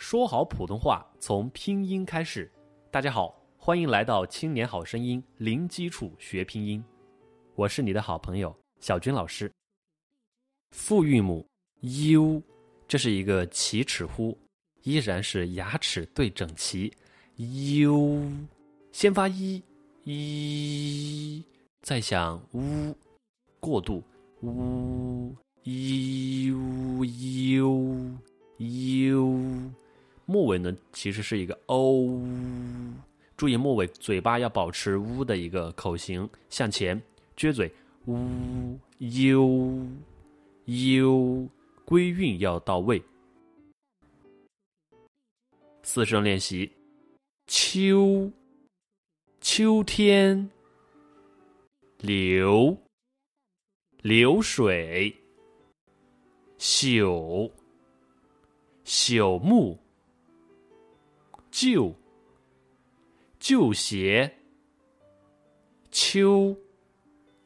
说好普通话从拼音开始。大家好，欢迎来到《青年好声音》，零基础学拼音。我是你的好朋友小军老师。复韵母 u，这是一个齐齿呼，依然是牙齿对整齐。u，先发一，一，再响呜，过渡呜一末尾呢，其实是一个 o，注意末尾嘴巴要保持 u 的一个口型，向前撅嘴，u u u，归韵要到位。四声练习：秋，秋天，流，流水，朽，朽木。旧，旧鞋。秋，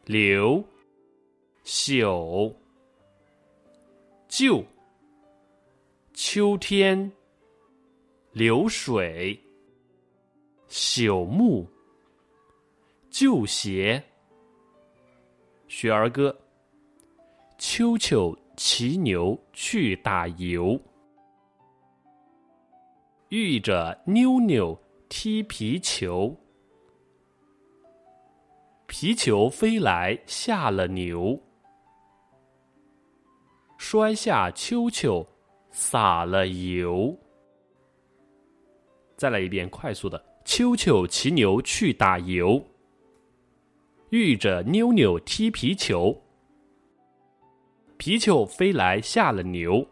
流，朽，旧。秋天，流水，朽木，旧鞋。学儿歌：秋秋骑牛去打油。遇着妞妞踢皮球，皮球飞来吓了牛，摔下秋秋洒了油。再来一遍快速的：秋秋骑牛去打油，遇着妞妞踢皮球，皮球飞来吓了牛。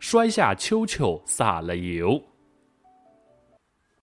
摔下秋秋洒了油。